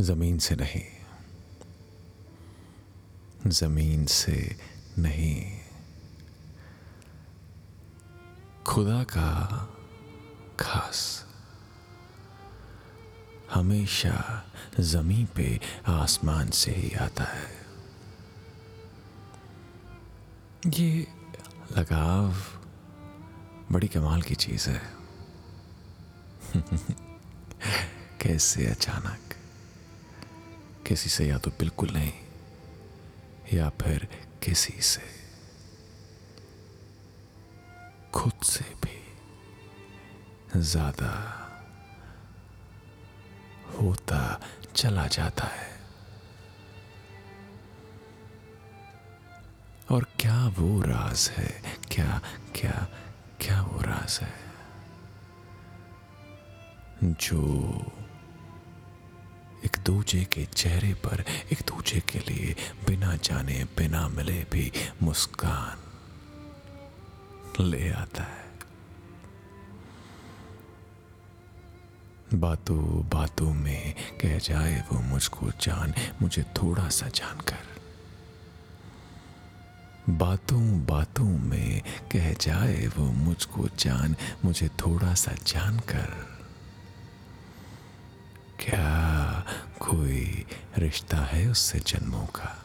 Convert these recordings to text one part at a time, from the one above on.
ज़मीन से नहीं। ज़मीन से नहीं। खुदा का खास। हमेशा ज़मीन पे आसमान से ही आता है। ये लगाव बड़ी कमाल की चीज़ है। कैसे अचानक? किसी से या तो बिल्कुल नहीं, या फिर किसी से। खुद से भी ज़्यादा होता चला जाता है। और क्या वो राज है? क्या क्या क्या वो राज है? जो दूजे के चेहरे पर, एक दूजे के लिए बिना जाने, बिना मिले भी मुस्कान ले आता है। बातों बातों में कह जाए वो मुझको जान, मुझे थोड़ा सा जानकर। बातों बातों में कह जाए वो मुझको जान, मुझे थोड़ा सा जानकर। क्या कोई रिश्ता है उससे जन्मों का?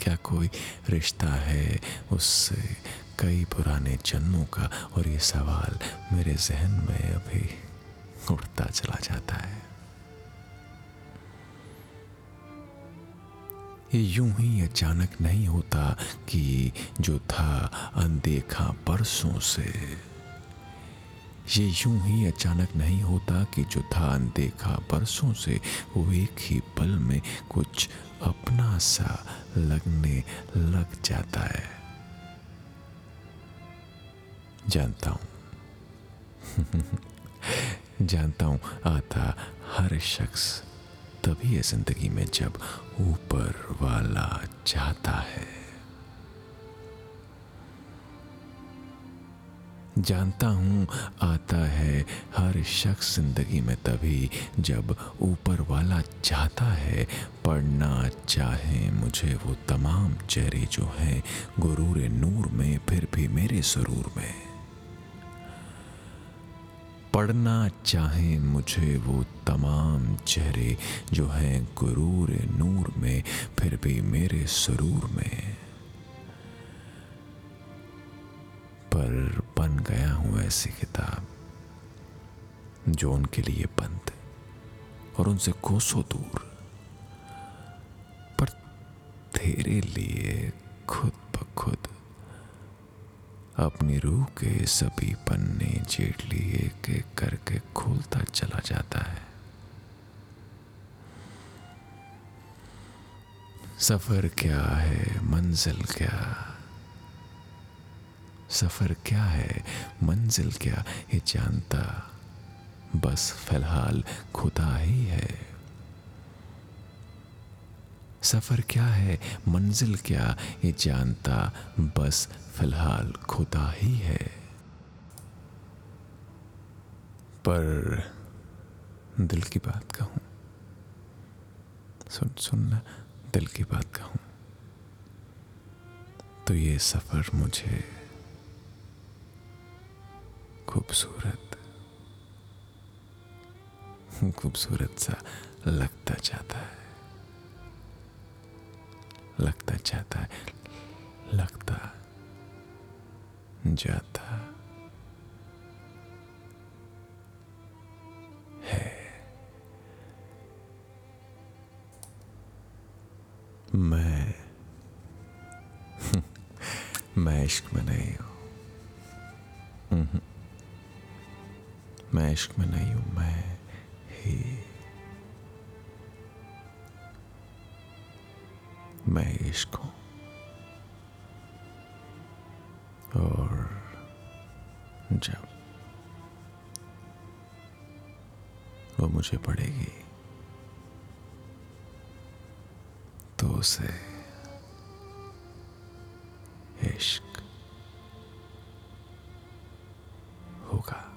क्या कोई रिश्ता है उससे कई पुराने जन्मों का? और ये सवाल मेरे जहन में अभी उड़ता चला जाता है। ये यूँ ही अचानक नहीं होता कि जो था अनदेखा परसों से ये यूँ ही अचानक नहीं होता कि जो था अनदेखा बरसों से, वो एक ही पल में कुछ अपना सा लगने लग जाता है। जानता हूँ। जानता हूँ, आता हर शख्स तभी है ज़िंदगी में जब ऊपर वाला चाहता है। जानता हूँ, आता है हर शख्स ज़िंदगी में तभी जब ऊपर वाला चाहता है, पढ़ना चाहे मुझे वो तमाम चेहरे जो हैं, गुरूर नूर में, फिर भी मेरे सुरूर में। पढ़ना चाहे मुझे वो तमाम चेहरे जो हैं, गुरूर नूर में, फिर भी मेरे सुरूर में। पर ऐसी किताब जो उनके लिए बंद और उनसे कोसों दूर। पर तेरे लिए खुद ब खुद अपनी रूह के सभी पन्ने जेठ लिए के करके खोलता चला जाता है। सफ़र क्या है? मंजिल क्या? सफ़र क्या है? मंजिल क्या? ये जानता। बस फ़िलहाल खुदा ही है। सफ़र क्या है? मंजिल क्या? ये जानता। बस फ़िलहाल खुदा ही है। पर दिल की बात कहूँ, सुन सुनना दिल की बात कहूँ तो ये सफ़र मुझे खूबसूरत। खूबसूरत सा लगता जाता है। लगता जाता है। लगता जाता है। मैं मैं इश्क में नहीं हूँ। मैं इश्क में नहीं हूँ मैं ही मैं इश्क हूँ और जब वो मुझे पड़ेगी तो उसे इश्क होगा